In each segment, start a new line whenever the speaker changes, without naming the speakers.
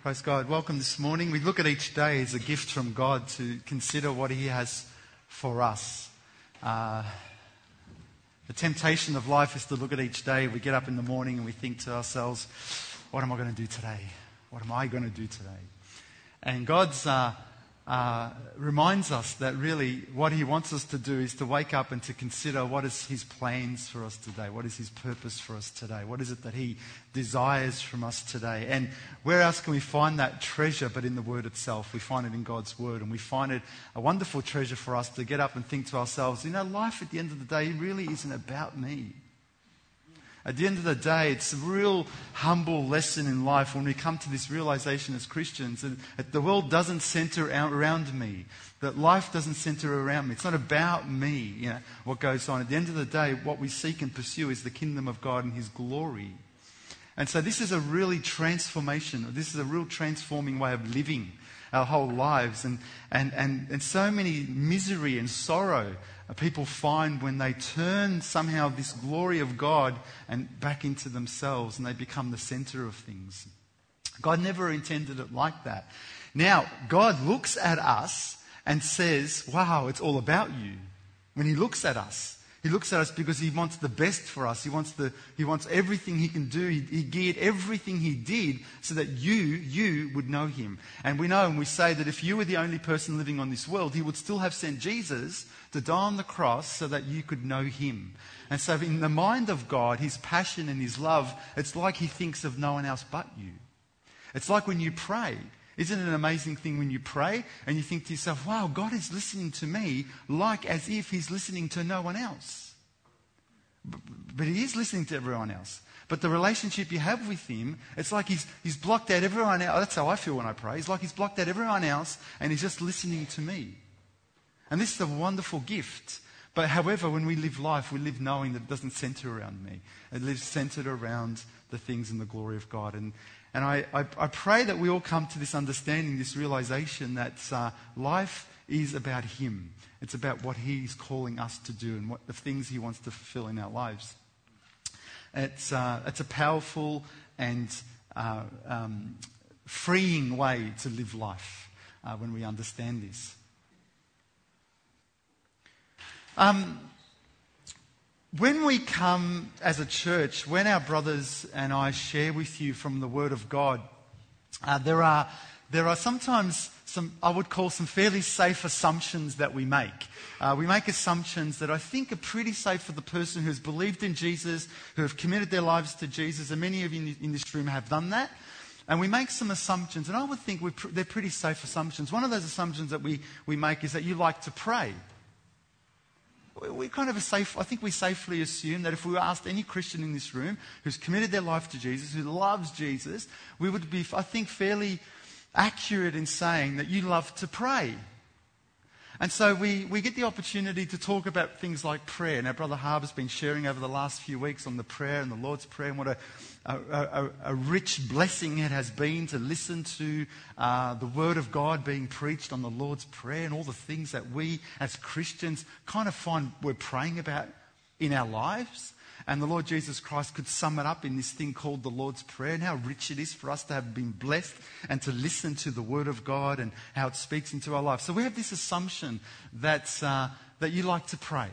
Praise God. Welcome this morning. We look at each day as a gift from God to consider what He has for us. Uh, the temptation of life is to look at each day. We get up in the morning and we think to ourselves, what am I going to do today? What am I going to do today? And God's uh, uh, reminds us that really what he wants us to do is to wake up and to consider what is his plans for us today, what is his purpose for us today, what is it that he desires from us today. And where else can we find that treasure but in the word itself? We find it in God's word, and we find it a wonderful treasure for us to get up and think to ourselves, you know, life at the end of the day really isn't about me. At the end of the day, it's a real humble lesson in life when we come to this realization as Christians that the world doesn't center around me, that life doesn't center around me. It's not about me, you know, what goes on. At the end of the day, what we seek and pursue is the kingdom of God and His glory. And so this is a really transformation. This is a real transforming way of living our whole lives. And, and, and, and so many misery and sorrow people find when they turn somehow this glory of God and back into themselves and they become the center of things. God never intended it like that. Now, God looks at us and says, Wow, it's all about you. When He looks at us, he looks at us because he wants the best for us. He wants, the, he wants everything he can do. He, he, geared everything he did so that you, you would know him. And we know and we say that if you were the only person living on this world, he would still have sent Jesus to die on the cross so that you could know him. And so in the mind of God, his passion and his love, it's like he thinks of no one else but you. It's like when you pray. Isn't it an amazing thing when you pray and you think to yourself, wow, God is listening to me like as if He's listening to no one else? But He is listening to everyone else. But the relationship you have with Him, it's like He's, he's blocked out everyone else. That's how I feel when I pray. It's like He's blocked out everyone else and He's just listening to me. And this is a wonderful gift. But however, when we live life, we live knowing that it doesn't center around me. It lives centered around the things and the glory of God. And, and I, I, I, pray that we all come to this understanding, this realization that uh, life is about Him. It's about what He's calling us to do and what the things He wants to fulfill in our lives. It's, uh, it's a powerful and uh, um, freeing way to live life uh, when we understand this. Um, when we come as a church, when our brothers and I share with you from the Word of God, uh, there, are, there are sometimes some, I would call some fairly safe assumptions that we make. Uh, we make assumptions that I think are pretty safe for the person who's believed in Jesus, who have committed their lives to Jesus, and many of you in this room have done that. And we make some assumptions, and I would think pr- they're pretty safe assumptions. One of those assumptions that we, we make is that you like to pray we kind of safe, I think we safely assume that if we asked any Christian in this room who's committed their life to Jesus, who loves Jesus, we would be, I think, fairly accurate in saying that you love to pray. And so we, we get the opportunity to talk about things like prayer. Now, Brother Harbour's been sharing over the last few weeks on the prayer and the Lord's Prayer and what a, a, a, a rich blessing it has been to listen to uh, the Word of God being preached on the Lord's Prayer and all the things that we as Christians kind of find we're praying about in our lives. And the Lord Jesus Christ could sum it up in this thing called the Lord's Prayer and how rich it is for us to have been blessed and to listen to the Word of God and how it speaks into our life. So we have this assumption that, uh, that you like to pray.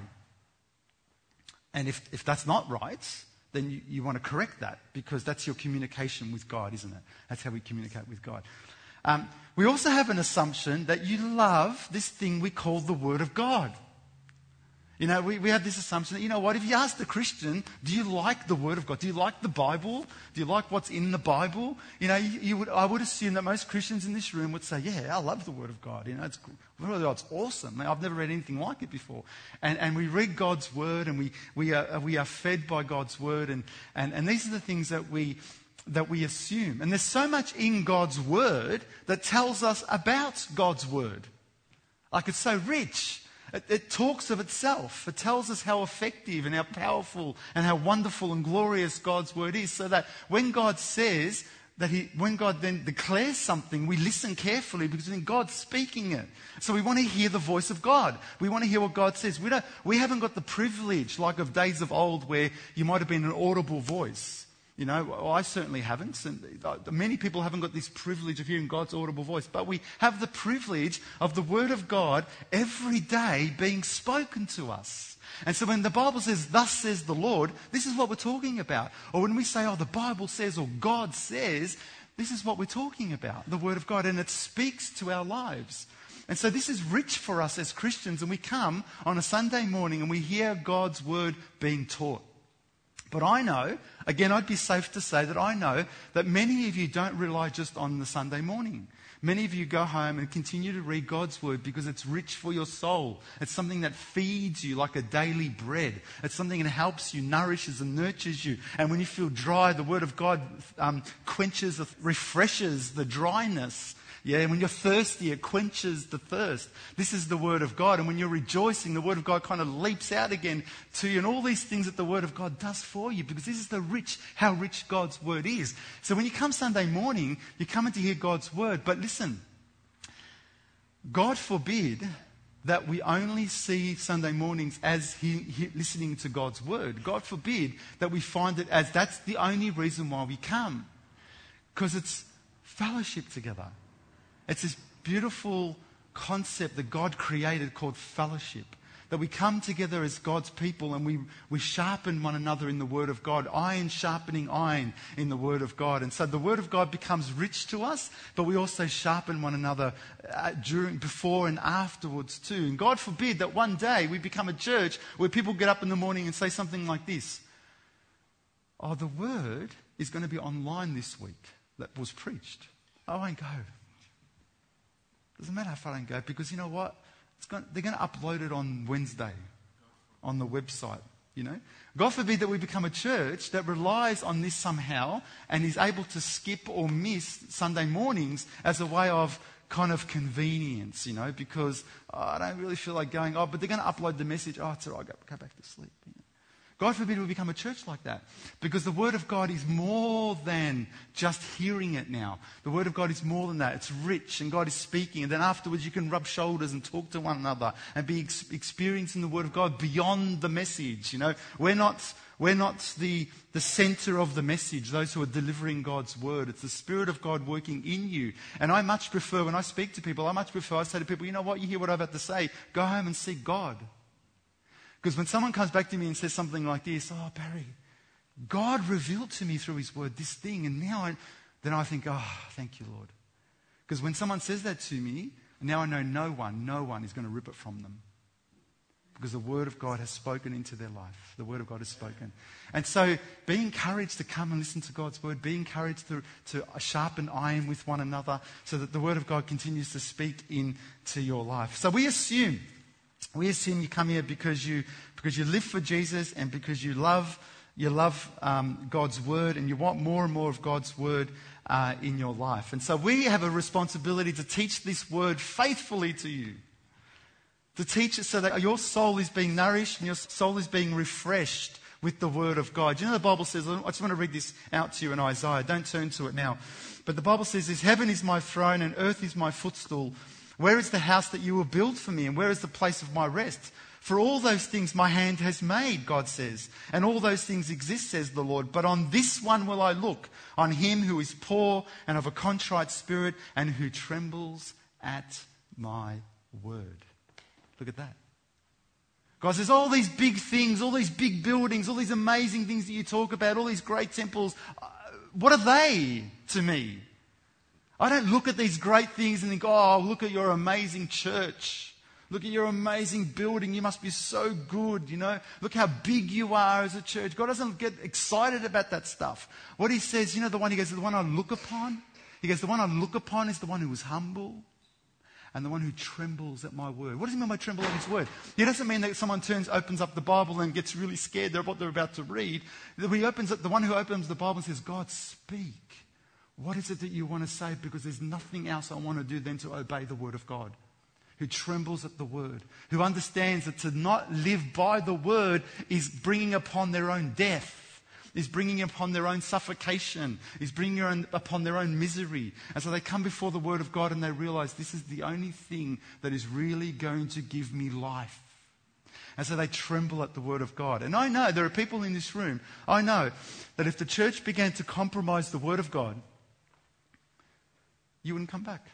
And if, if that's not right, then you, you want to correct that because that's your communication with God, isn't it? That's how we communicate with God. Um, we also have an assumption that you love this thing we call the Word of God. You know, we, we have this assumption that, you know what, if you ask the Christian, do you like the Word of God? Do you like the Bible? Do you like what's in the Bible? You know, you, you would, I would assume that most Christians in this room would say, yeah, I love the Word of God. You know, it's, it's awesome. I've never read anything like it before. And, and we read God's Word and we, we, are, we are fed by God's Word. And, and, and these are the things that we, that we assume. And there's so much in God's Word that tells us about God's Word. Like it's so rich. It, it, talks of itself. It tells us how effective and how powerful and how wonderful and glorious God's word is. So that when God says that he, when God then declares something, we listen carefully because then God's speaking it. So we want to hear the voice of God. We want to hear what God says. We, don't, we haven't got the privilege like of days of old where you might have been an audible voice. You know, well, I certainly haven't. Many people haven't got this privilege of hearing God's audible voice. But we have the privilege of the Word of God every day being spoken to us. And so when the Bible says, Thus says the Lord, this is what we're talking about. Or when we say, Oh, the Bible says, or God says, this is what we're talking about the Word of God. And it speaks to our lives. And so this is rich for us as Christians. And we come on a Sunday morning and we hear God's Word being taught. But I know, again, I'd be safe to say that I know that many of you don't rely just on the Sunday morning. Many of you go home and continue to read God's word because it's rich for your soul. It's something that feeds you like a daily bread. It's something that helps you, nourishes and nurtures you. And when you feel dry, the word of God um, quenches, refreshes the dryness yeah, and when you're thirsty, it quenches the thirst. This is the Word of God. And when you're rejoicing, the Word of God kind of leaps out again to you. And all these things that the Word of God does for you, because this is the rich, how rich God's Word is. So when you come Sunday morning, you're coming to hear God's Word. But listen, God forbid that we only see Sunday mornings as he, he, listening to God's word. God forbid that we find it as that's the only reason why we come. Because it's fellowship together. It's this beautiful concept that God created called fellowship. That we come together as God's people and we, we sharpen one another in the Word of God. Iron sharpening iron in the Word of God. And so the Word of God becomes rich to us, but we also sharpen one another uh, during, before and afterwards too. And God forbid that one day we become a church where people get up in the morning and say something like this Oh, the Word is going to be online this week that was preached. Oh, I won't go. Doesn't matter how far I go because you know what? Going, they're going to upload it on Wednesday on the website. You know, God forbid that we become a church that relies on this somehow and is able to skip or miss Sunday mornings as a way of kind of convenience, you know, because oh, I don't really feel like going, oh, but they're going to upload the message. Oh, it's all right, go, go back to sleep. You know? God forbid we become a church like that. Because the Word of God is more than just hearing it now. The Word of God is more than that. It's rich and God is speaking. And then afterwards you can rub shoulders and talk to one another and be ex- experiencing the Word of God beyond the message. You know, we're not, we're not the, the center of the message, those who are delivering God's Word. It's the Spirit of God working in you. And I much prefer, when I speak to people, I much prefer, I say to people, you know what, you hear what I've about to say, go home and seek God. Because when someone comes back to me and says something like this, oh, Barry, God revealed to me through his word this thing, and now I, then I think, oh, thank you, Lord. Because when someone says that to me, now I know no one, no one is going to rip it from them. Because the Word of God has spoken into their life. The Word of God has spoken. And so be encouraged to come and listen to God's Word. Be encouraged to, to sharpen iron with one another so that the Word of God continues to speak into your life. So we assume we assume you come here because you, because you live for Jesus and because you love, you love um, God's word and you want more and more of God's word uh, in your life. And so we have a responsibility to teach this word faithfully to you. To teach it so that your soul is being nourished and your soul is being refreshed with the word of God. You know, the Bible says, I just want to read this out to you in Isaiah. Don't turn to it now. But the Bible says this Heaven is my throne and earth is my footstool. Where is the house that you will build for me? And where is the place of my rest? For all those things my hand has made, God says, and all those things exist, says the Lord. But on this one will I look, on him who is poor and of a contrite spirit, and who trembles at my word. Look at that. God says, all these big things, all these big buildings, all these amazing things that you talk about, all these great temples, uh, what are they to me? I don't look at these great things and think, oh, look at your amazing church. Look at your amazing building. You must be so good, you know. Look how big you are as a church. God doesn't get excited about that stuff. What he says, you know, the one he goes, the one I look upon. He goes, the one I look upon is the one who is humble and the one who trembles at my word. What does he mean by tremble at his word? He doesn't mean that someone turns, opens up the Bible and gets really scared of what they're about to read. He opens it, the one who opens the Bible and says, God, speak. What is it that you want to say? Because there's nothing else I want to do than to obey the word of God. Who trembles at the word, who understands that to not live by the word is bringing upon their own death, is bringing upon their own suffocation, is bringing upon their own misery. And so they come before the word of God and they realize this is the only thing that is really going to give me life. And so they tremble at the word of God. And I know there are people in this room, I know that if the church began to compromise the word of God, you wouldn't come back.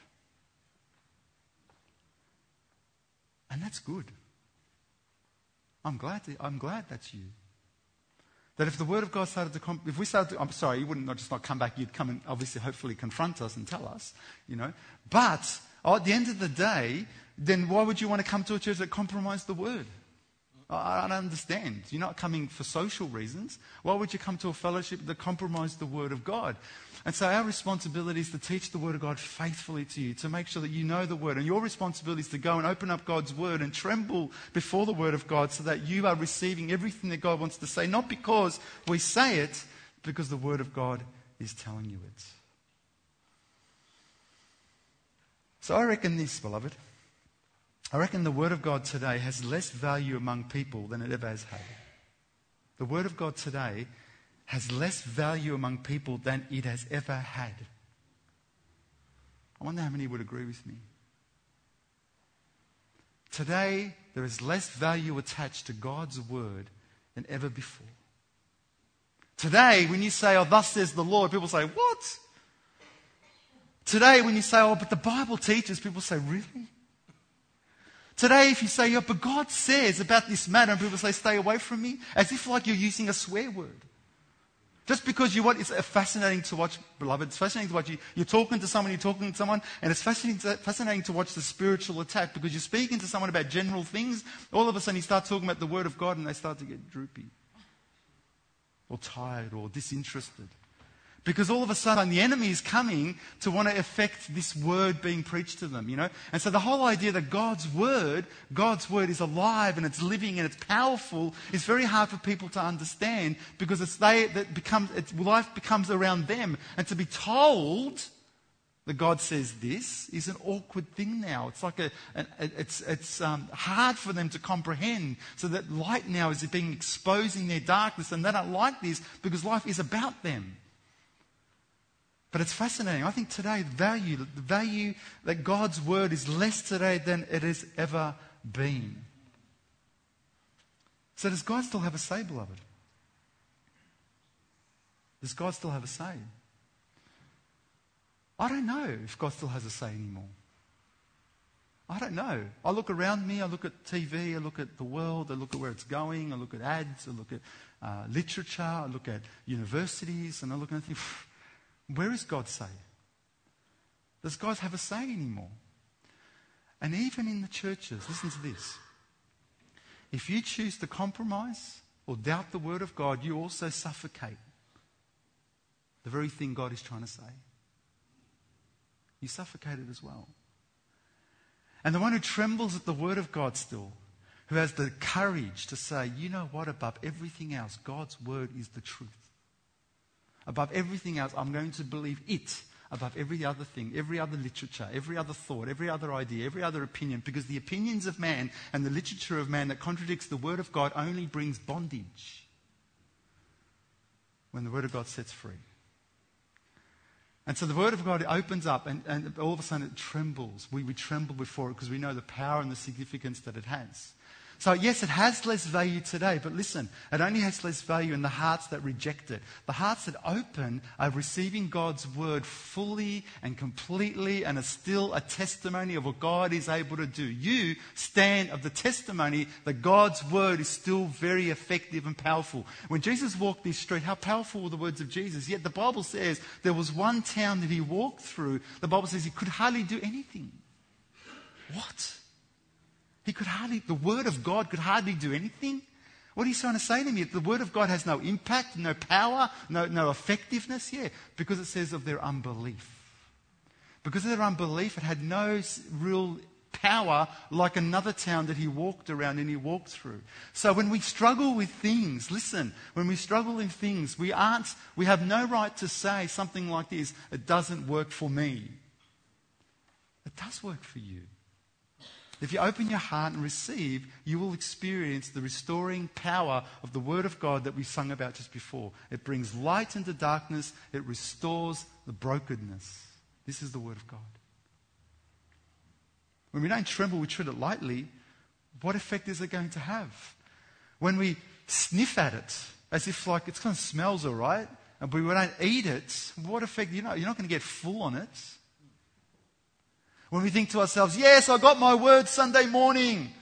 And that's good. I'm glad, to, I'm glad that's you. That if the Word of God started to, comp- if we started to, I'm sorry, you wouldn't not just not come back, you'd come and obviously, hopefully confront us and tell us, you know. But oh, at the end of the day, then why would you want to come to a church that compromised the Word? I don't understand. You're not coming for social reasons. Why would you come to a fellowship that compromised the Word of God? And so our responsibility is to teach the Word of God faithfully to you, to make sure that you know the Word. And your responsibility is to go and open up God's Word and tremble before the Word of God so that you are receiving everything that God wants to say, not because we say it, because the Word of God is telling you it. So I reckon this, beloved. I reckon the Word of God today has less value among people than it ever has had. The Word of God today has less value among people than it has ever had. I wonder how many would agree with me. Today, there is less value attached to God's word than ever before. Today, when you say, Oh, thus says the Lord, people say, What? Today, when you say, Oh, but the Bible teaches, people say, Really? Today, if you say, Yeah, but God says about this matter, and people say, Stay away from me, as if like you're using a swear word. Just because you want, it's fascinating to watch, beloved. It's fascinating to watch. You, you're talking to someone, you're talking to someone, and it's fascinating to, fascinating to watch the spiritual attack because you're speaking to someone about general things. All of a sudden, you start talking about the Word of God, and they start to get droopy, or tired, or disinterested. Because all of a sudden the enemy is coming to want to affect this word being preached to them, you know? And so the whole idea that God's word, God's word is alive and it's living and it's powerful is very hard for people to understand because it's they that becomes, it's, life becomes around them. And to be told that God says this is an awkward thing now. It's like a, a it's, it's um, hard for them to comprehend. So that light now is being exposing their darkness and they don't like this because life is about them. But it's fascinating. I think today, the value, the value that God's word is less today than it has ever been. So, does God still have a say, beloved? Does God still have a say? I don't know if God still has a say anymore. I don't know. I look around me, I look at TV, I look at the world, I look at where it's going, I look at ads, I look at uh, literature, I look at universities, and I look and I think, where is God say? Does God have a say anymore? And even in the churches, listen to this. If you choose to compromise or doubt the word of God, you also suffocate the very thing God is trying to say. You suffocate it as well. And the one who trembles at the word of God still, who has the courage to say, you know what, above everything else, God's word is the truth. Above everything else, I'm going to believe it above every other thing, every other literature, every other thought, every other idea, every other opinion, because the opinions of man and the literature of man that contradicts the Word of God only brings bondage when the Word of God sets free. And so the Word of God opens up, and, and all of a sudden it trembles. We, we tremble before it because we know the power and the significance that it has. So, yes, it has less value today, but listen, it only has less value in the hearts that reject it. The hearts that open are receiving God's word fully and completely and are still a testimony of what God is able to do. You stand of the testimony that God's word is still very effective and powerful. When Jesus walked this street, how powerful were the words of Jesus? Yet the Bible says there was one town that he walked through. The Bible says he could hardly do anything. What? He could hardly, the Word of God could hardly do anything. What are you trying to say to me? The Word of God has no impact, no power, no, no effectiveness? Yeah, because it says of their unbelief. Because of their unbelief, it had no real power like another town that he walked around and he walked through. So when we struggle with things, listen, when we struggle in things, we aren't, we have no right to say something like this, it doesn't work for me. It does work for you. If you open your heart and receive, you will experience the restoring power of the Word of God that we sung about just before. It brings light into darkness, it restores the brokenness. This is the Word of God. When we don't tremble, we treat it lightly. what effect is it going to have? When we sniff at it, as if like it kind of smells all right, and we don't eat it, what effect? You know, you're not going to get full on it. When we think to ourselves, yes, I got my word Sunday morning.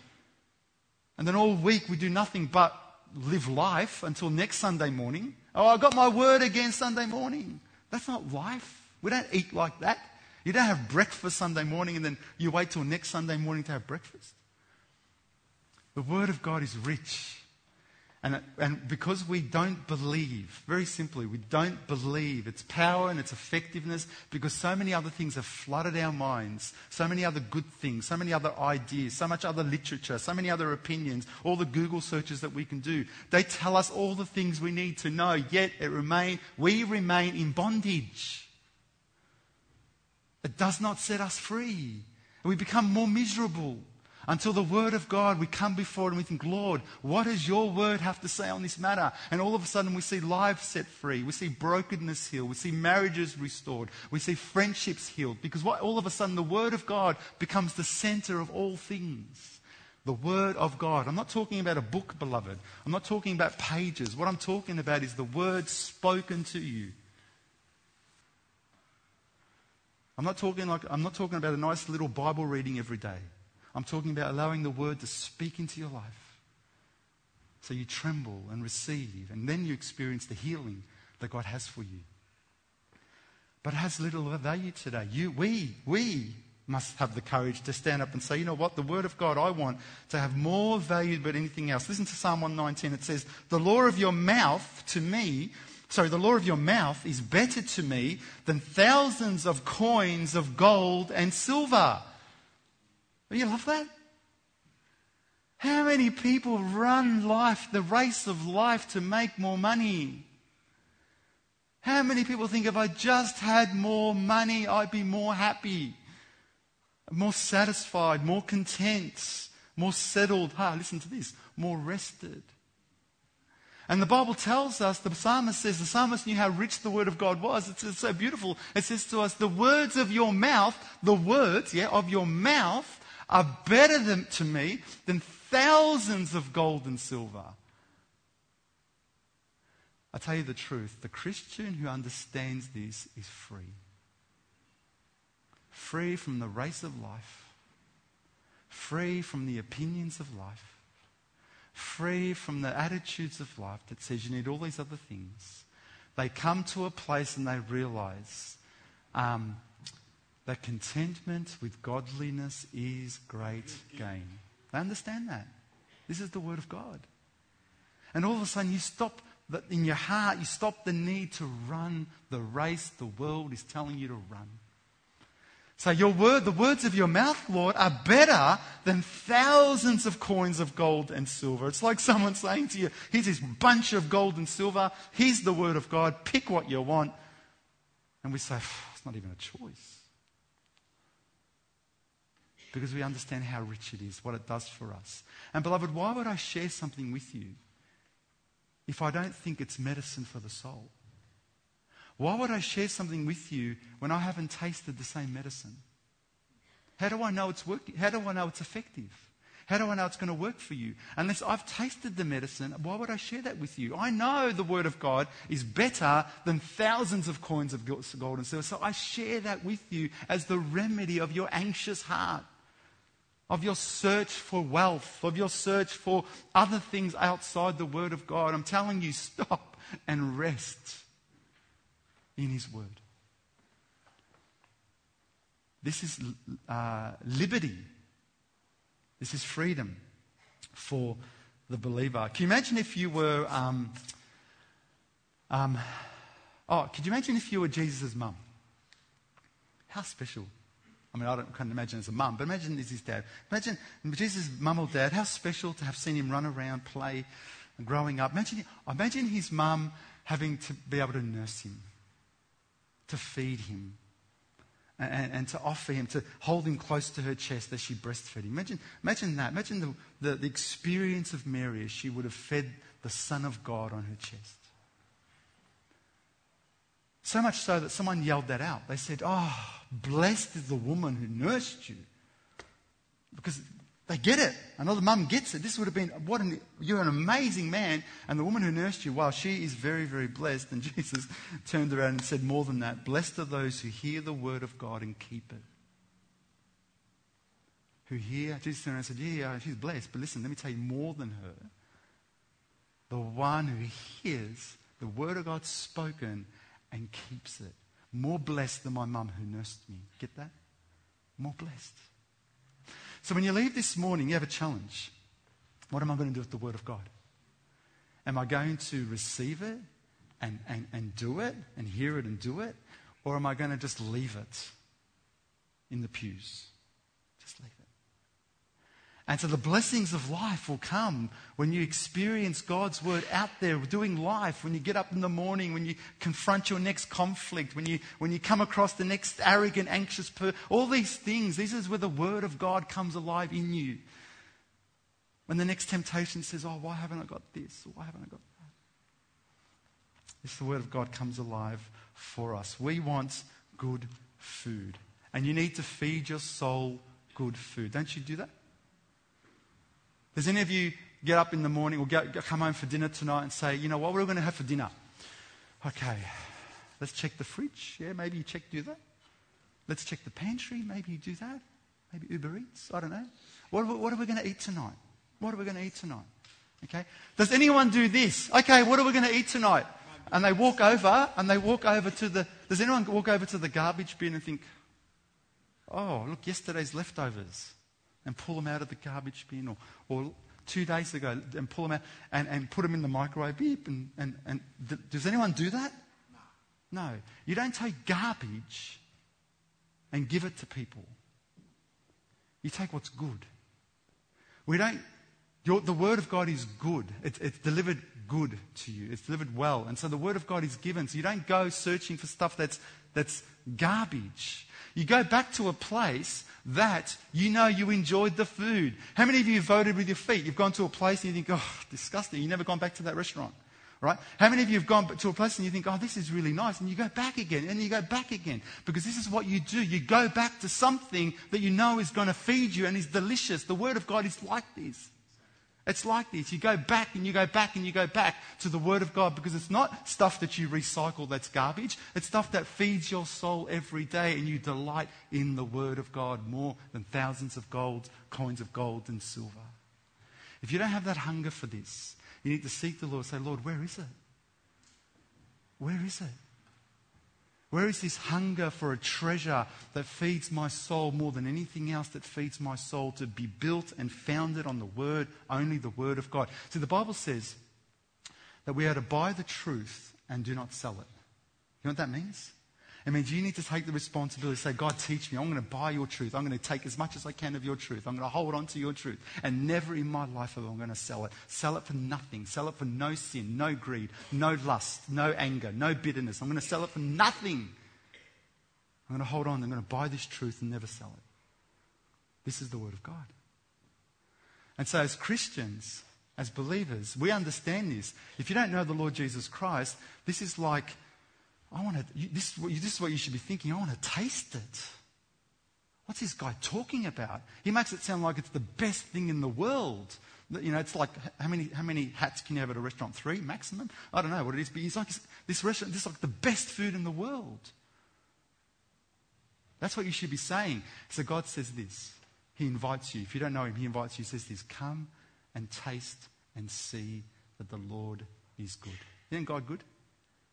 And then all week we do nothing but live life until next Sunday morning. Oh, I got my word again Sunday morning. That's not life. We don't eat like that. You don't have breakfast Sunday morning and then you wait till next Sunday morning to have breakfast. The Word of God is rich. And, and because we don't believe, very simply, we don't believe its power and its effectiveness because so many other things have flooded our minds, so many other good things, so many other ideas, so much other literature, so many other opinions, all the Google searches that we can do. They tell us all the things we need to know, yet it remain, we remain in bondage. It does not set us free. We become more miserable until the Word of God, we come before it and we think, Lord, what does your Word have to say on this matter? And all of a sudden we see lives set free. We see brokenness healed. We see marriages restored. We see friendships healed. Because what, all of a sudden the Word of God becomes the center of all things. The Word of God. I'm not talking about a book, beloved. I'm not talking about pages. What I'm talking about is the Word spoken to you. I'm not talking like I'm not talking about a nice little Bible reading every day. I'm talking about allowing the word to speak into your life. So you tremble and receive, and then you experience the healing that God has for you. But it has little value today. You, we, we must have the courage to stand up and say, you know what, the word of God I want to have more value than anything else. Listen to Psalm 119. It says, The law of your mouth to me, sorry, the law of your mouth is better to me than thousands of coins of gold and silver. Do you love that? How many people run life, the race of life, to make more money? How many people think if I just had more money, I'd be more happy, more satisfied, more content, more settled? Ah, listen to this more rested. And the Bible tells us, the psalmist says, the psalmist knew how rich the word of God was. It's, it's so beautiful. It says to us, the words of your mouth, the words, yeah, of your mouth are better than, to me than thousands of gold and silver. I tell you the truth the Christian who understands this is free. Free from the race of life, free from the opinions of life, free from the attitudes of life that says you need all these other things. They come to a place and they realize um, that contentment with godliness is great gain. They understand that. This is the Word of God. And all of a sudden, you stop the, in your heart, you stop the need to run the race the world is telling you to run. So your word, the words of your mouth, Lord, are better than thousands of coins of gold and silver. It's like someone saying to you, here's this bunch of gold and silver. Here's the word of God. Pick what you want. And we say, it's not even a choice because we understand how rich it is, what it does for us. And, beloved, why would I share something with you if I don't think it's medicine for the soul? Why would I share something with you when I haven't tasted the same medicine? How do I know it's working? How do I know it's effective? How do I know it's going to work for you? Unless I've tasted the medicine, why would I share that with you? I know the Word of God is better than thousands of coins of gold and silver. So I share that with you as the remedy of your anxious heart of your search for wealth, of your search for other things outside the Word of God. I'm telling you, stop and rest in His Word. This is uh, liberty. This is freedom for the believer. Can you imagine if you were. Um, um, oh, could you imagine if you were Jesus' mum? How special I mean, I don't, can't imagine as a mum, but imagine as his dad. Imagine Jesus' mum or dad, how special to have seen him run around, play, growing up. Imagine, imagine his mum having to be able to nurse him, to feed him, and, and, to offer him, to hold him close to her chest as she breastfed him. Imagine, imagine that. Imagine the, the, the experience of Mary as she would have fed the Son of God on her chest. So much so that someone yelled that out. They said, Oh, blessed is the woman who nursed you. Because They get it. Another mum gets it. This would have been, what an, you're an amazing man. And the woman who nursed you, wow, she is very, very blessed. And Jesus turned around and said more than that. Blessed are those who hear the word of God and keep it. Who hear, Jesus turned around and said, yeah, yeah, she's blessed. But listen, let me tell you more than her. The one who hears the word of God spoken and keeps it. More blessed than my mum who nursed me. Get that? More blessed. So when you leave this morning, you have a challenge. What am I going to do with the Word of God? Am I going to receive it and, and, and do it and hear it and do it? Or am I going to just leave it in the pews? And so the blessings of life will come when you experience God's word out there doing life, when you get up in the morning, when you confront your next conflict, when you, when you come across the next arrogant, anxious person. All these things, this is where the word of God comes alive in you. When the next temptation says, Oh, why haven't I got this? Why haven't I got that? This the word of God comes alive for us. We want good food. And you need to feed your soul good food. Don't you do that? Does any of you get up in the morning or get, come home for dinner tonight and say, you know what, we're going to have for dinner? Okay, let's check the fridge. Yeah, maybe you check, do that. Let's check the pantry. Maybe you do that. Maybe Uber Eats. I don't know. What, what are we going to eat tonight? What are we going to eat tonight? Okay. Does anyone do this? Okay, what are we going to eat tonight? And they walk over and they walk over to the. Does anyone walk over to the garbage bin and think, oh, look, yesterday's leftovers? And pull them out of the garbage bin or, or two days ago and pull them out and, and put them in the microwave. Beep, and, and, and th- does anyone do that? No. No. You don't take garbage and give it to people. You take what's good. We don't, your, the Word of God is good. It's, it's delivered good to you. It's delivered well. And so the Word of God is given. So you don't go searching for stuff that's, that's garbage. You go back to a place that you know you enjoyed the food. How many of you voted with your feet? You've gone to a place and you think, oh, disgusting. You've never gone back to that restaurant. Right? How many of you have gone to a place and you think, oh, this is really nice, and you go back again, and you go back again? Because this is what you do. You go back to something that you know is going to feed you and is delicious. The Word of God is like this. It's like this. You go back and you go back and you go back to the Word of God because it's not stuff that you recycle that's garbage. It's stuff that feeds your soul every day and you delight in the Word of God more than thousands of gold, coins of gold and silver. If you don't have that hunger for this, you need to seek the Lord. Say, Lord, where is it? Where is it? Where is this hunger for a treasure that feeds my soul more than anything else that feeds my soul to be built and founded on the Word, only the Word of God? See, the Bible says that we are to buy the truth and do not sell it. You know what that means? It means you need to take the responsibility say, God, teach me. I'm going to buy your truth. I'm going to take as much as I can of your truth. I'm going to hold on to your truth. And never in my life am I going to sell it. Sell it for nothing. Sell it for no sin, no greed, no lust, no anger, no bitterness. I'm going to sell it for nothing. I'm going to hold on. I'm going to buy this truth and never sell it. This is the Word of God. And so, as Christians, as believers, we understand this. If you don't know the Lord Jesus Christ, this is like I want to, this, this is what you should be thinking. I want to taste it. What's this guy talking about? He makes it sound like it's the best thing in the world. You know, it's like how many, how many hats can you have at a restaurant? Three maximum? I don't know what it is, but he's like, this restaurant, this is like the best food in the world. That's what you should be saying. So God says this. He invites you. If you don't know him, he invites you. He says this Come and taste and see that the Lord is good. Isn't God good?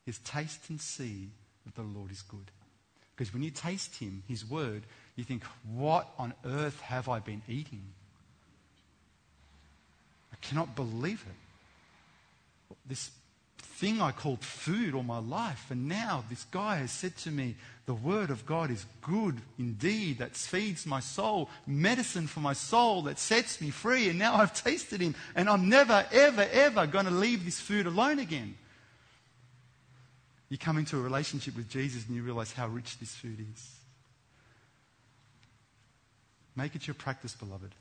Is taste and see that the Lord is good. Because when you taste Him, His Word, you think, what on earth have I been eating? I cannot believe it. This thing I called food all my life, and now this guy has said to me, the Word of God is good indeed, that feeds my soul, medicine for my soul, that sets me free, and now I've tasted Him, and I'm never, ever, ever going to leave this food alone again. You come into a relationship with Jesus and you realize how rich this food is. Make it your practice, beloved,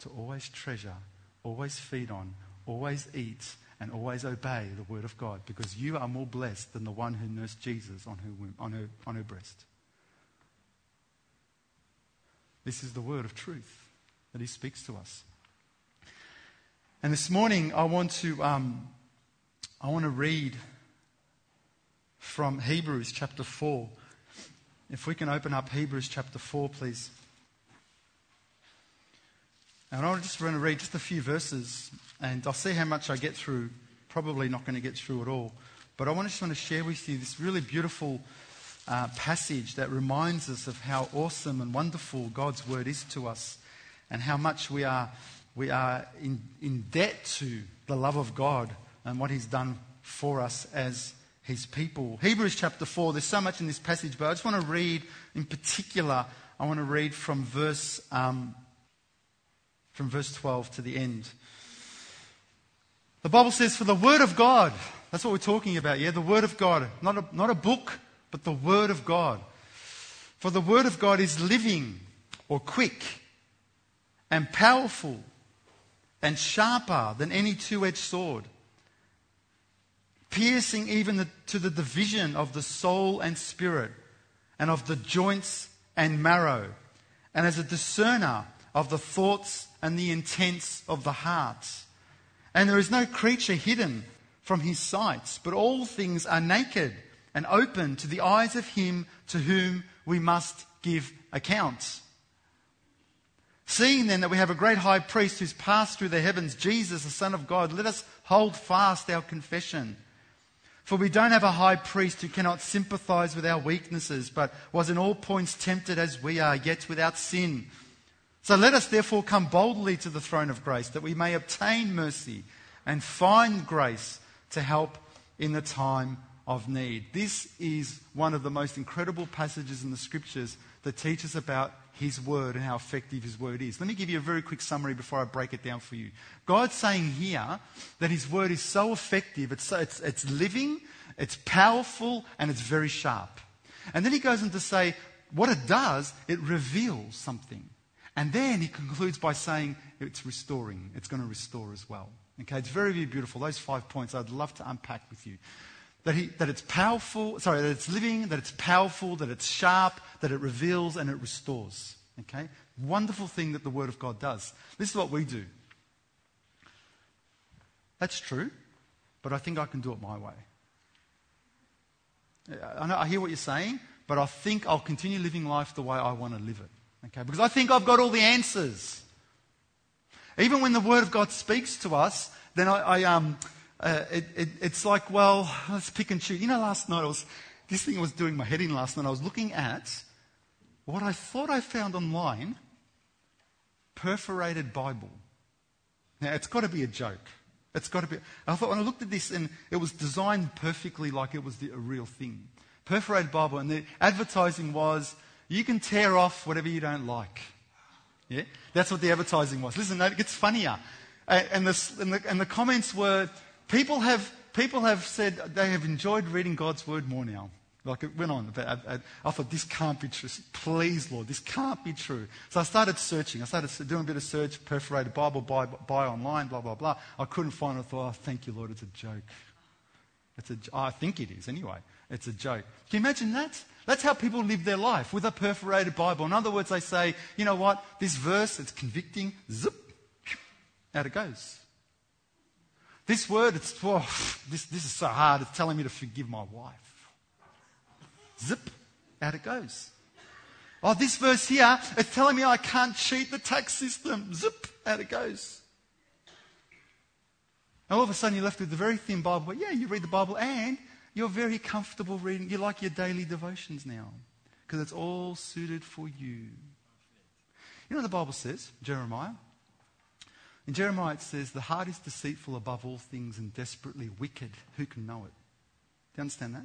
to always treasure, always feed on, always eat, and always obey the word of God because you are more blessed than the one who nursed Jesus on her, womb, on her, on her breast. This is the word of truth. that He speaks to us. And this morning, I want to, um, I want to read from Hebrews chapter 4. If we can open up Hebrews chapter 4, please. And I just want to read just a few verses, and I'll see how much I get through. Probably not going to get through at all. But I just want to share with you this really beautiful uh, passage that reminds us of how awesome and wonderful God's word is to us and how much we are, we are in, in debt to the love of God and what He's done for us as His people. Hebrews chapter 4, there's so much in this passage, but I just want to read in particular, I want to read from verse, um, from verse 12 to the end. The Bible says, For the Word of God, that's what we're talking about, yeah? The Word of God. Not a, not a book, but the Word of God. For the Word of God is living or quick and powerful and sharper than any two edged sword, piercing even the, to the division of the soul and spirit and of the joints and marrow, and as a discerner of the thoughts and the intents of the heart. And there is no creature hidden from his sight, but all things are naked and open to the eyes of him to whom we must give account. Seeing then that we have a great high priest who's passed through the heavens, Jesus, the Son of God, let us hold fast our confession. For we don't have a high priest who cannot sympathize with our weaknesses, but was in all points tempted as we are, yet without sin. So let us therefore come boldly to the throne of grace, that we may obtain mercy and find grace to help in the time of need. This is one of the most incredible passages in the scriptures that teach us about his word and how effective his word is. Let me give you a very quick summary before I break it down for you. God's saying here that his word is so effective, it's, so, it's, it's living, it's powerful, and it's very sharp. And then he goes on to say what it does, it reveals something. And then he concludes by saying it's restoring. It's going to restore as well. Okay, it's very, very beautiful. Those five points I'd love to unpack with you. That, he, that it's powerful, sorry, that it's living, that it's powerful, that it's sharp, that it reveals and it restores. Okay? Wonderful thing that the Word of God does. This is what we do. That's true, but I think I can do it my way. I, know, I hear what you're saying, but I think I'll continue living life the way I want to live it. Okay? Because I think I've got all the answers. Even when the Word of God speaks to us, then I, I um, uh, it, it, it's like, well, let's pick and choose. You know, last night I was, this thing was doing my head in last night. I was looking at what I thought I found online perforated Bible. Now, it's got to be a joke. It's got to be. I thought when I looked at this and it was designed perfectly like it was the, a real thing. Perforated Bible, and the advertising was you can tear off whatever you don't like. Yeah? That's what the advertising was. Listen, it gets funnier. And, the, and, the, and the comments were People have, people have said they have enjoyed reading God's word more now. Like it went on. I, I, uh, uh, I, thought, this can't be true. Please, Lord, this can't be true. So I started searching. I started doing a bit of search, perforated Bible, buy, buy online, blah, blah, blah. I couldn't find it. I thought, oh, thank you, Lord, it's a joke. It's a, I think it is anyway. It's a joke. Can you imagine that? That's how people live their life with a perforated Bible. In other words, they say, you know what? This verse, it's convicting. Zip. Out it goes. This word, it's, oh, this, this is so hard. It's telling me to forgive my wife. Zip, out it goes. Oh, this verse here, it's telling me I can't cheat the tax system. Zip, out it goes. And all of a sudden you're left with the very thin Bible. But yeah, you read the Bible and you're very comfortable reading. You like your daily devotions now because it's all suited for you. You know what the Bible says, Jeremiah? In Jeremiah, it says, The heart is deceitful above all things and desperately wicked. Who can know it? Do you understand that?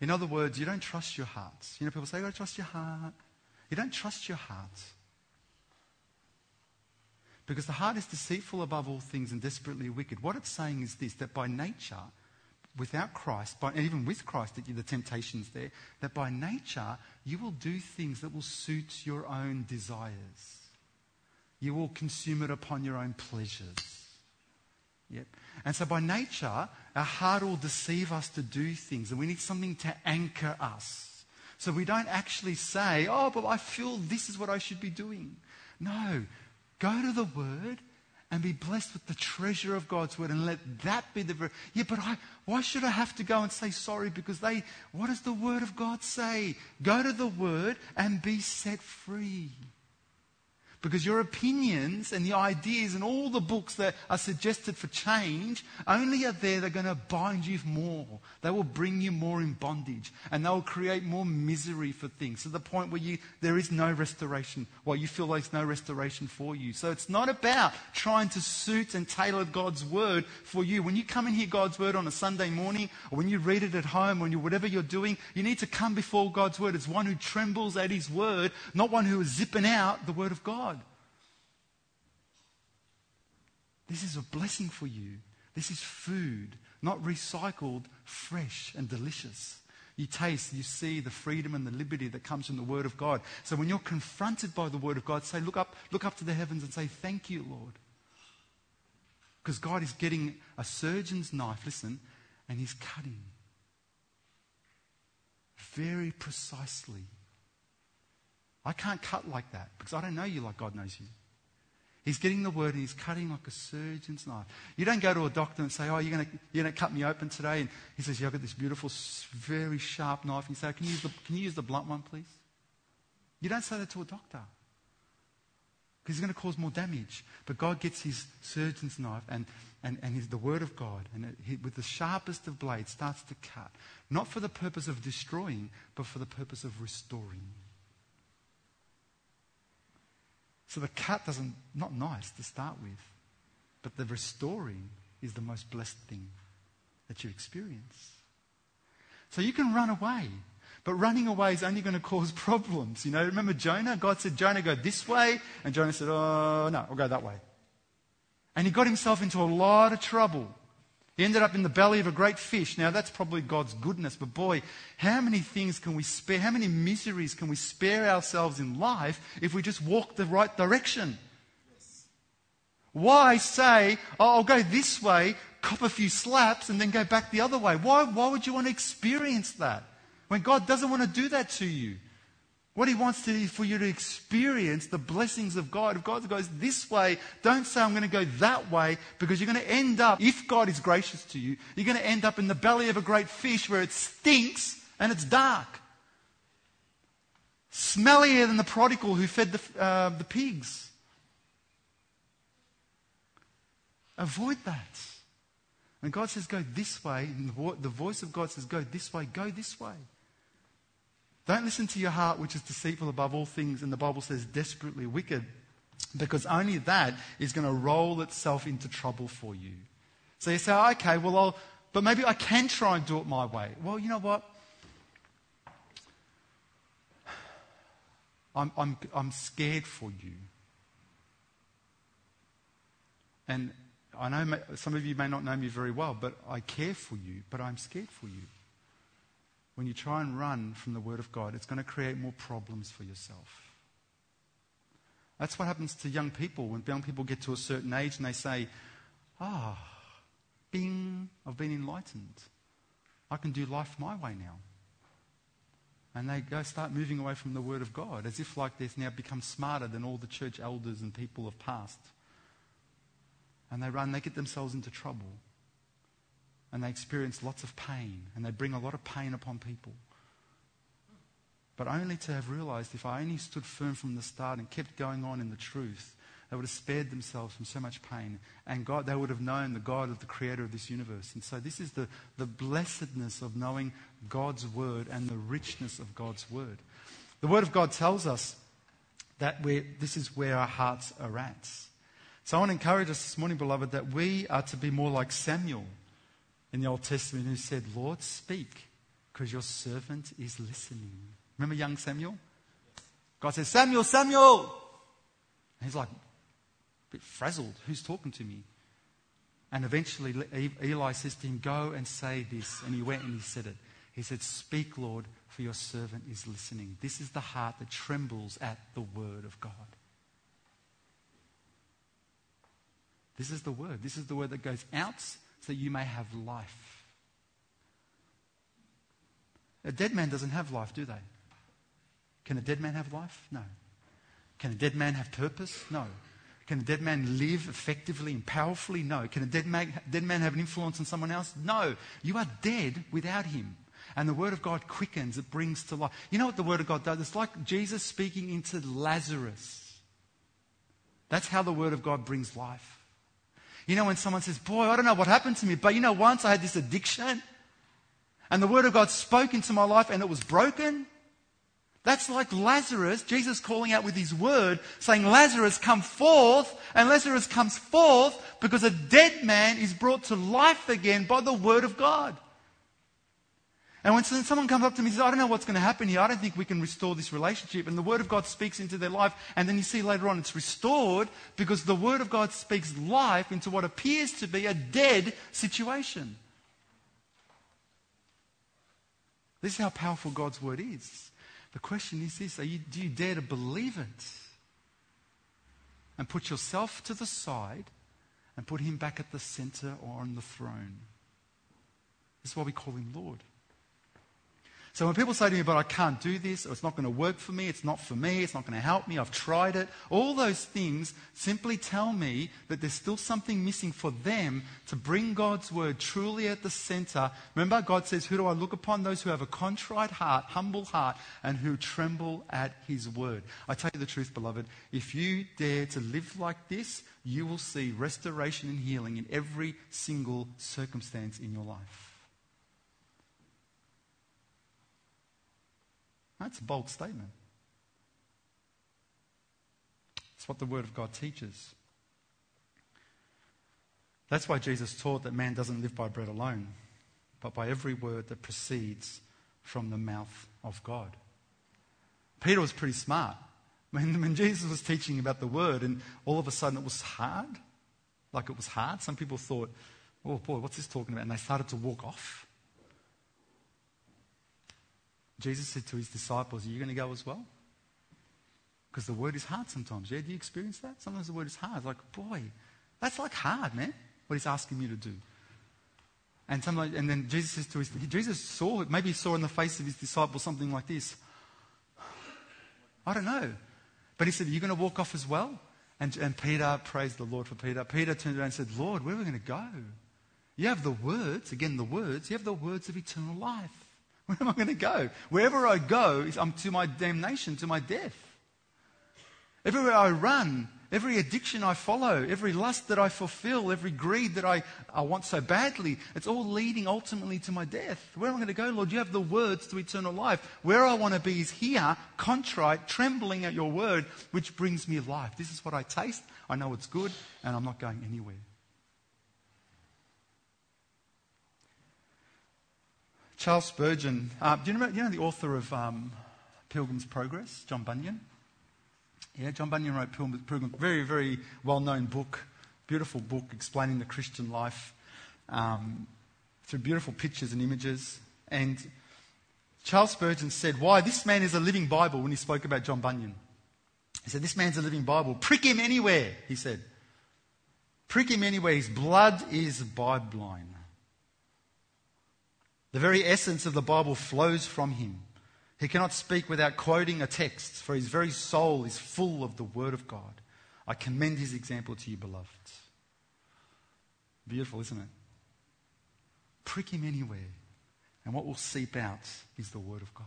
In other words, you don't trust your hearts. You know, people say, you got to trust your heart. You don't trust your heart. Because the heart is deceitful above all things and desperately wicked. What it's saying is this that by nature, without Christ, by, even with Christ, the temptation's there, that by nature, you will do things that will suit your own desires. You will consume it upon your own pleasures. Yep. And so by nature, our heart will deceive us to do things, and we need something to anchor us. So we don't actually say, oh, but I feel this is what I should be doing. No. Go to the Word and be blessed with the treasure of God's Word and let that be the. Yeah, but I, why should I have to go and say sorry? Because they, what does the Word of God say? Go to the Word and be set free. Because your opinions and the ideas and all the books that are suggested for change only are there, they're going to bind you more. They will bring you more in bondage and they will create more misery for things to the point where you, there is no restoration. Well, you feel there's no restoration for you. So it's not about trying to suit and tailor God's word for you. When you come and hear God's word on a Sunday morning or when you read it at home or you, whatever you're doing, you need to come before God's word as one who trembles at his word, not one who is zipping out the word of God. This is a blessing for you. This is food, not recycled, fresh, and delicious. You taste, you see the freedom and the liberty that comes from the Word of God. So when you're confronted by the Word of God, say, look up, look up to the heavens and say, Thank you, Lord. Because God is getting a surgeon's knife, listen, and He's cutting very precisely. I can't cut like that because I don't know you like God knows you. He's getting the word and he's cutting like a surgeon's knife. You don't go to a doctor and say, Oh, you're going you're gonna cut me open today? And he says, Yeah, I've got this beautiful, very sharp knife. And you say, can you, use the, can you use the blunt one, please? You don't say that to a doctor because he's going to cause more damage. But God gets his surgeon's knife and, and, and his, the word of God, and it, he, with the sharpest of blades, starts to cut. Not for the purpose of destroying, but for the purpose of restoring. So the cut doesn't, not nice to start with, but the restoring is the most blessed thing that you experience. So you can run away, but running away is only going to cause problems. You know, remember Jonah? God said, Jonah, go this way. And Jonah said, oh, no, I'll go that way. And he got himself into a lot of trouble. He ended up in the belly of a great fish. Now, that's probably God's goodness, but boy, how many things can we spare? How many miseries can we spare ourselves in life if we just walk the right direction? Why say, oh, I'll go this way, cop a few slaps, and then go back the other way? Why, why would you want to experience that when God doesn't want to do that to you? What he wants to is for you to experience the blessings of God. If God goes this way, don't say, I'm going to go that way, because you're going to end up, if God is gracious to you, you're going to end up in the belly of a great fish where it stinks and it's dark. Smellier than the prodigal who fed the, uh, the pigs. Avoid that. And God says, go this way. And the voice of God says, go this way, go this way. Don't listen to your heart, which is deceitful above all things, and the Bible says desperately wicked, because only that is going to roll itself into trouble for you. So you say, okay, well, I'll, but maybe I can try and do it my way. Well, you know what? I'm, I'm, I'm scared for you. And I know some of you may not know me very well, but I care for you, but I'm scared for you when you try and run from the Word of God, it's going to create more problems for yourself. That's what happens to young people when young people get to a certain age and they say, Ah, oh, bing, I've been enlightened. I can do life my way now. And they go start moving away from the Word of God as if like they've now become smarter than all the church elders and people of past. And they run, they get themselves into trouble and they experience lots of pain and they bring a lot of pain upon people. But only to have realized if I only stood firm from the start and kept going on in the truth, they would have spared themselves from so much pain. And God, they would have known the God of the creator of this universe. And so this is the, the blessedness of knowing God's word and the richness of God's word. The word of God tells us that this is where our hearts are at. So I want to encourage us this morning, beloved, that we are to be more like Samuel in the Old Testament who said, Lord, speak, because your servant is listening. Remember young Samuel? God says, Samuel, Samuel! And he's like, a bit frazzled. Who's talking to me? And eventually Eli says to him, Go and say this. And he went and he said it. He said, Speak, Lord, for your servant is listening. This is the heart that trembles at the word of God. This is the word. This is the word that goes out so you may have life. A dead man doesn't have life, do they? Can a dead man have life? No. Can a dead man have purpose? No. Can a dead man live effectively and powerfully? No. Can a dead man, dead man have an influence on someone else? No. You are dead without him. And the Word of God quickens, it brings to life. You know what the Word of God does? It's like Jesus speaking into Lazarus. That's how the Word of God brings life. You know, when someone says, Boy, I don't know what happened to me, but you know, once I had this addiction, and the Word of God spoke into my life and it was broken. That's like Lazarus, Jesus calling out with his word, saying, Lazarus, come forth. And Lazarus comes forth because a dead man is brought to life again by the word of God. And when someone comes up to me and says, I don't know what's going to happen here, I don't think we can restore this relationship. And the Word of God speaks into their life, and then you see later on it's restored because the Word of God speaks life into what appears to be a dead situation. This is how powerful God's Word is. The question is this you, do you dare to believe it? And put yourself to the side and put Him back at the center or on the throne. This is why we call Him Lord. So when people say to me, but I can't do this, or it's not going to work for me, it's not for me, it's not going to help me, I've tried it, all those things simply tell me that there's still something missing for them to bring God's word truly at the center. Remember, God says, Who do I look upon? Those who have a contrite heart, humble heart, and who tremble at his word. I tell you the truth, beloved, if you dare to live like this, you will see restoration and healing in every single circumstance in your life. That's a bold statement. It's what the Word of God teaches. That's why Jesus taught that man doesn't live by bread alone, but by every word that proceeds from the mouth of God. Peter was pretty smart. When, when Jesus was teaching about the Word and all of a sudden it was hard, like it was hard, some people thought, oh boy, what's this talking about? And they started to walk off. Jesus said to his disciples, Are you going to go as well? Because the word is hard sometimes. Yeah, do you experience that? Sometimes the word is hard. Like, boy, that's like hard, man, what he's asking you to do. And, and then Jesus says to his, Jesus saw, maybe he saw in the face of his disciples something like this. I don't know. But he said, Are you going to walk off as well? And, and Peter, praised the Lord for Peter. Peter turned around and said, Lord, where are we going to go? You have the words, again, the words, you have the words of eternal life. Where am I going to go? Wherever I go, I'm to my damnation, to my death. Everywhere I run, every addiction I follow, every lust that I fulfill, every greed that I, I want so badly, it's all leading ultimately to my death. Where am I going to go, Lord? You have the words to eternal life. Where I want to be is here, contrite, trembling at your word, which brings me life. This is what I taste. I know it's good, and I'm not going anywhere. Charles Spurgeon, uh, do you, know, you know the author of um, Pilgrim's Progress, John Bunyan? Yeah, John Bunyan wrote Pilgrim's Pilgrim, very, very well known book, beautiful book explaining the Christian life um, through beautiful pictures and images. And Charles Spurgeon said, Why, this man is a living Bible when he spoke about John Bunyan. He said, This man's a living Bible. Prick him anywhere, he said. Prick him anywhere. His blood is Bibline. The very essence of the Bible flows from him. He cannot speak without quoting a text, for his very soul is full of the Word of God. I commend his example to you, beloved. Beautiful, isn't it? Prick him anywhere, and what will seep out is the Word of God.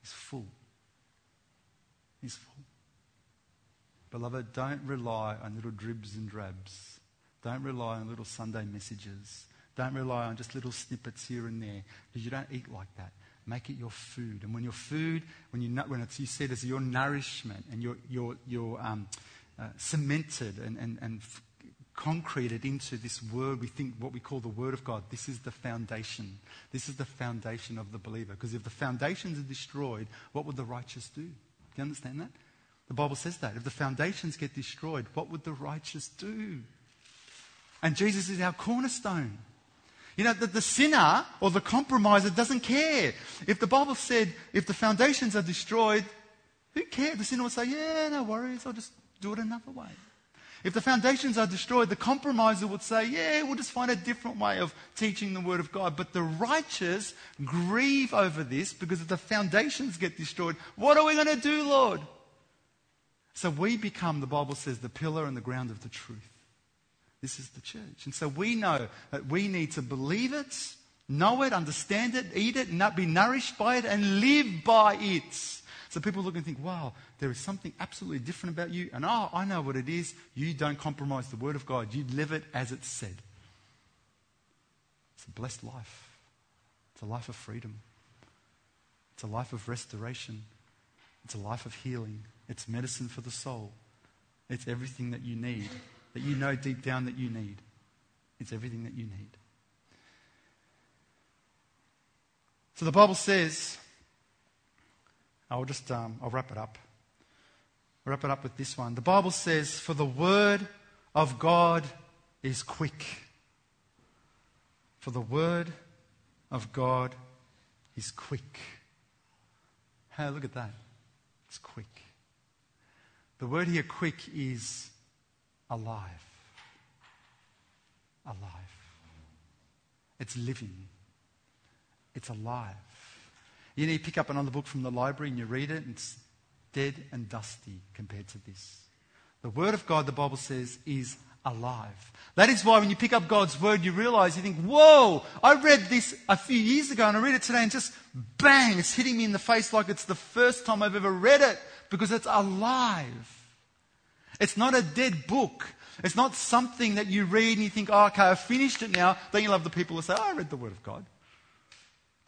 He's full. He's full. Beloved, don't rely on little dribs and drabs. Don't rely on little Sunday messages. Don't rely on just little snippets here and there because you don't eat like that. Make it your food. And when your food, when you, when it's, you said as your nourishment and you're, you're, you're um, uh, cemented and, and, and f- concreted into this word, we think what we call the word of God, this is the foundation. This is the foundation of the believer. Because if the foundations are destroyed, what would the righteous do? Do you understand that? The Bible says that. If the foundations get destroyed, what would the righteous do? And Jesus is our cornerstone. You know, the, the sinner or the compromiser doesn't care. If the Bible said, if the foundations are destroyed, who cares? The sinner will say, yeah, no worries, I'll just do it another way. If the foundations are destroyed, the compromiser would say, yeah, we'll just find a different way of teaching the Word of God. But the righteous grieve over this because if the foundations get destroyed, what are we going to do, Lord? So we become, the Bible says, the pillar and the ground of the truth. This is the church. And so we know that we need to believe it, know it, understand it, eat it, not be nourished by it, and live by it. So people look and think, wow, there is something absolutely different about you. And oh, I know what it is. You don't compromise the word of God, you live it as it's said. It's a blessed life, it's a life of freedom, it's a life of restoration, it's a life of healing. It's medicine for the soul. It's everything that you need, that you know deep down that you need. It's everything that you need. So the Bible says, I'll just um, I'll wrap it up. I'll wrap it up with this one. The Bible says, "For the word of God is quick." For the word of God is quick. Hey, look at that. It's quick. The word here, quick, is alive. Alive. It's living. It's alive. You need to pick up another book from the library and you read it, and it's dead and dusty compared to this. The Word of God, the Bible says, is alive. That is why when you pick up God's Word, you realize, you think, whoa, I read this a few years ago and I read it today and just bang, it's hitting me in the face like it's the first time I've ever read it because it's alive. It's not a dead book. It's not something that you read and you think, oh, okay, I've finished it now. Then you love the people who say, oh, I read the Word of God.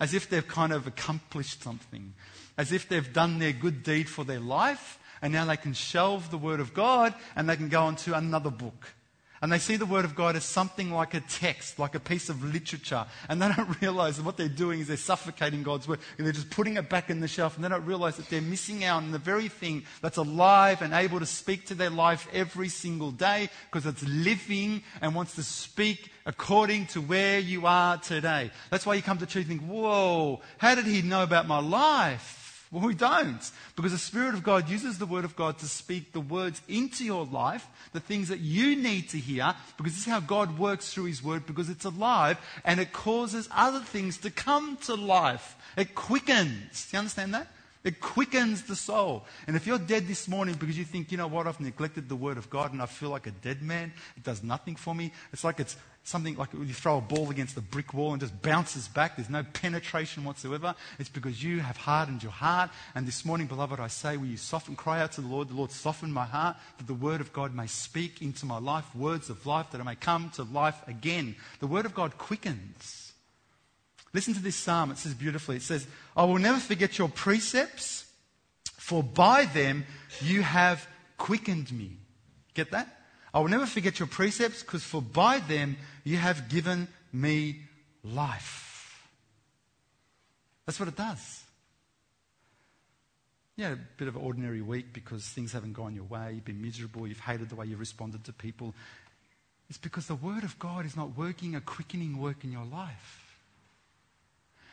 As if they've kind of accomplished something. As if they've done their good deed for their life and now they can shelve the Word of God and they can go on to another book. And they see the Word of God as something like a text, like a piece of literature. And they don't realize that what they're doing is they're suffocating God's Word. And they're just putting it back in the shelf. And they don't realize that they're missing out on the very thing that's alive and able to speak to their life every single day because it's living and wants to speak according to where you are today. That's why you come to church and think, whoa, how did he know about my life? Well, we don't. Because the Spirit of God uses the Word of God to speak the words into your life, the things that you need to hear, because this is how God works through His Word, because it's alive and it causes other things to come to life. It quickens. Do you understand that? It quickens the soul. And if you're dead this morning because you think, you know what, I've neglected the Word of God and I feel like a dead man, it does nothing for me. It's like it's something like you throw a ball against the brick wall and just bounces back. There's no penetration whatsoever. It's because you have hardened your heart. And this morning, beloved, I say, will you soften, cry out to the Lord, the Lord, soften my heart that the word of God may speak into my life, words of life, that I may come to life again. The word of God quickens. Listen to this psalm. It says beautifully, it says, I will never forget your precepts, for by them you have quickened me. Get that? I will never forget your precepts, because for by them you have given me life. That's what it does. Yeah, a bit of an ordinary week because things haven't gone your way, you've been miserable, you've hated the way you've responded to people. It's because the Word of God is not working a quickening work in your life.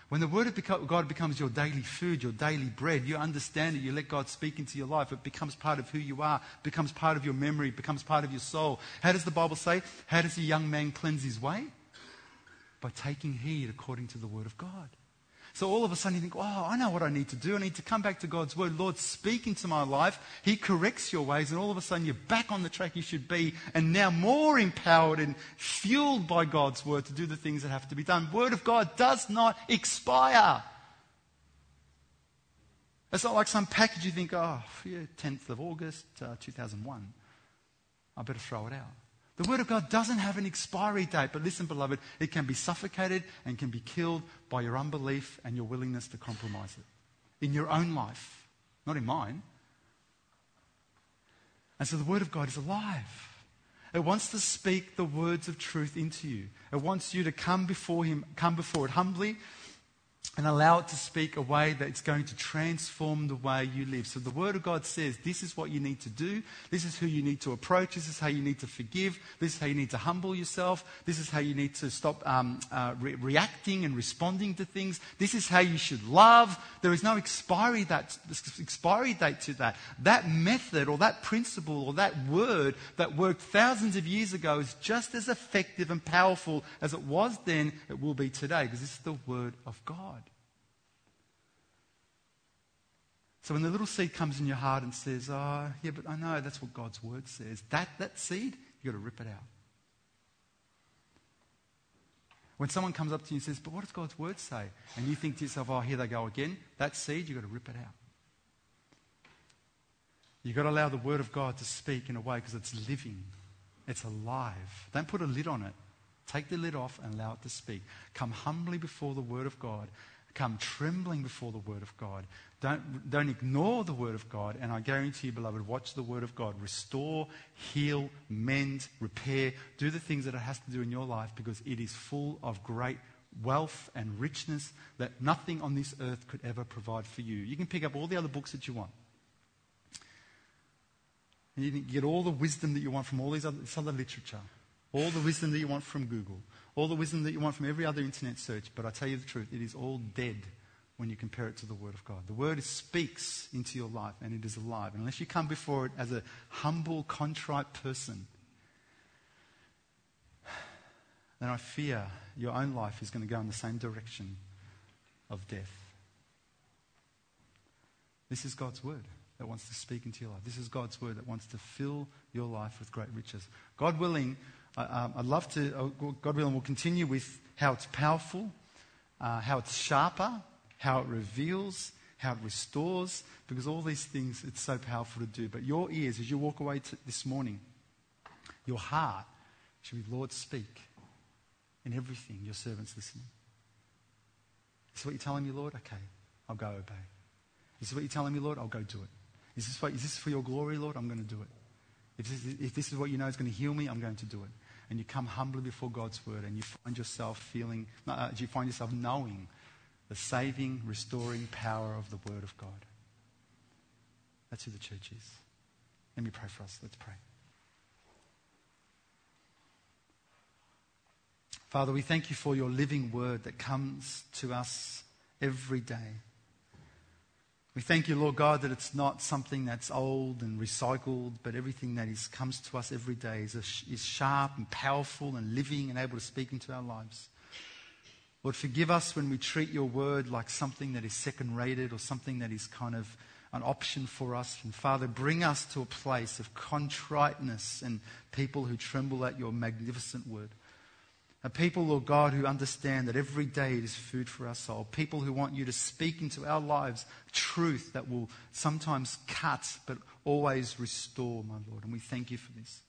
When the Word of God becomes your daily food, your daily bread, you understand it, you let God speak into your life, it becomes part of who you are, becomes part of your memory, becomes part of your soul. How does the Bible say? How does a young man cleanse his way? By taking heed according to the Word of God. So all of a sudden you think, oh, I know what I need to do. I need to come back to God's word. Lord, speak into my life. He corrects your ways, and all of a sudden you're back on the track you should be, and now more empowered and fueled by God's word to do the things that have to be done. Word of God does not expire. It's not like some package you think, oh, yeah, 10th of August, uh, 2001. I better throw it out. The Word of God doesn't have an expiry date, but listen, beloved, it can be suffocated and can be killed by your unbelief and your willingness to compromise it in your own life, not in mine. And so the Word of God is alive. It wants to speak the words of truth into you. It wants you to come before Him, come before it humbly and allow it to speak a way that's going to transform the way you live. So the Word of God says this is what you need to do. This is who you need to approach. This is how you need to forgive. This is how you need to humble yourself. This is how you need to stop um, uh, re- reacting and responding to things. This is how you should love. There is no expiry date, expiry date to that. That method or that principle or that word that worked thousands of years ago is just as effective and powerful as it was then, it will be today because this is the Word of God. So when the little seed comes in your heart and says, Oh, yeah, but I know that's what God's word says, that, that seed, you've got to rip it out. When someone comes up to you and says, But what does God's word say? And you think to yourself, Oh, here they go again, that seed, you've got to rip it out. You've got to allow the word of God to speak in a way because it's living, it's alive. Don't put a lid on it. Take the lid off and allow it to speak. Come humbly before the word of God. Come trembling before the word of God. Don't, don't ignore the word of God. And I guarantee you, beloved, watch the word of God. Restore, heal, mend, repair. Do the things that it has to do in your life because it is full of great wealth and richness that nothing on this earth could ever provide for you. You can pick up all the other books that you want. And you can get all the wisdom that you want from all these other, this other literature. All the wisdom that you want from Google. All the wisdom that you want from every other internet search. But I tell you the truth, it is all dead when you compare it to the Word of God. The Word speaks into your life and it is alive. And unless you come before it as a humble, contrite person, then I fear your own life is going to go in the same direction of death. This is God's Word that wants to speak into your life. This is God's Word that wants to fill your life with great riches. God willing, I, would love to, uh, God willing, we'll continue with how it's powerful, uh, how it's sharper, how it reveals, how it restores, because all these things, it's so powerful to do. But your ears, as you walk away this morning, your heart should be, Lord, speak in everything. Your servant's listening. Is this what you're telling me, Lord? Okay, I'll go obey. Is this what you're telling me, Lord? I'll go do it. Is this, what, is this for your glory, Lord? I'm going to do it. If this, if this is what you know is going to heal me, I'm going to do it. And you come humbly before God's word and you find yourself feeling, uh, you find yourself knowing the saving, restoring power of the Word of God. That's who the church is. Let me pray for us. Let's pray. Father, we thank you for your living word that comes to us every day. We thank you, Lord God, that it's not something that's old and recycled, but everything that is, comes to us every day is, a, is sharp and powerful and living and able to speak into our lives. Lord, forgive us when we treat your word like something that is second rated or something that is kind of an option for us. And Father, bring us to a place of contriteness and people who tremble at your magnificent word. A people, Lord God, who understand that every day it is food for our soul. People who want you to speak into our lives truth that will sometimes cut but always restore, my Lord. And we thank you for this.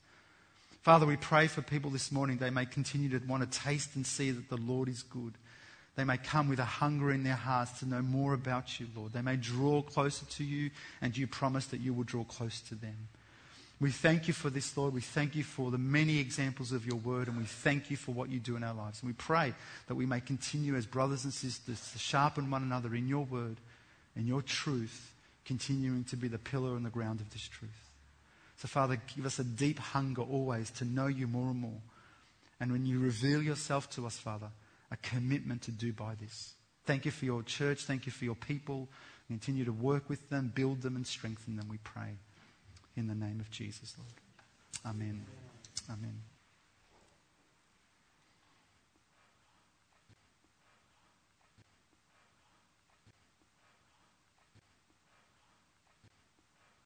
Father, we pray for people this morning. They may continue to want to taste and see that the Lord is good. They may come with a hunger in their hearts to know more about you, Lord. They may draw closer to you, and you promise that you will draw close to them. We thank you for this, Lord. We thank you for the many examples of your word, and we thank you for what you do in our lives. And we pray that we may continue as brothers and sisters to sharpen one another in your word and your truth, continuing to be the pillar and the ground of this truth. So, Father, give us a deep hunger always to know you more and more. And when you reveal yourself to us, Father, a commitment to do by this. Thank you for your church. Thank you for your people. Continue to work with them, build them, and strengthen them, we pray. In the name of Jesus, Lord. Amen. Amen.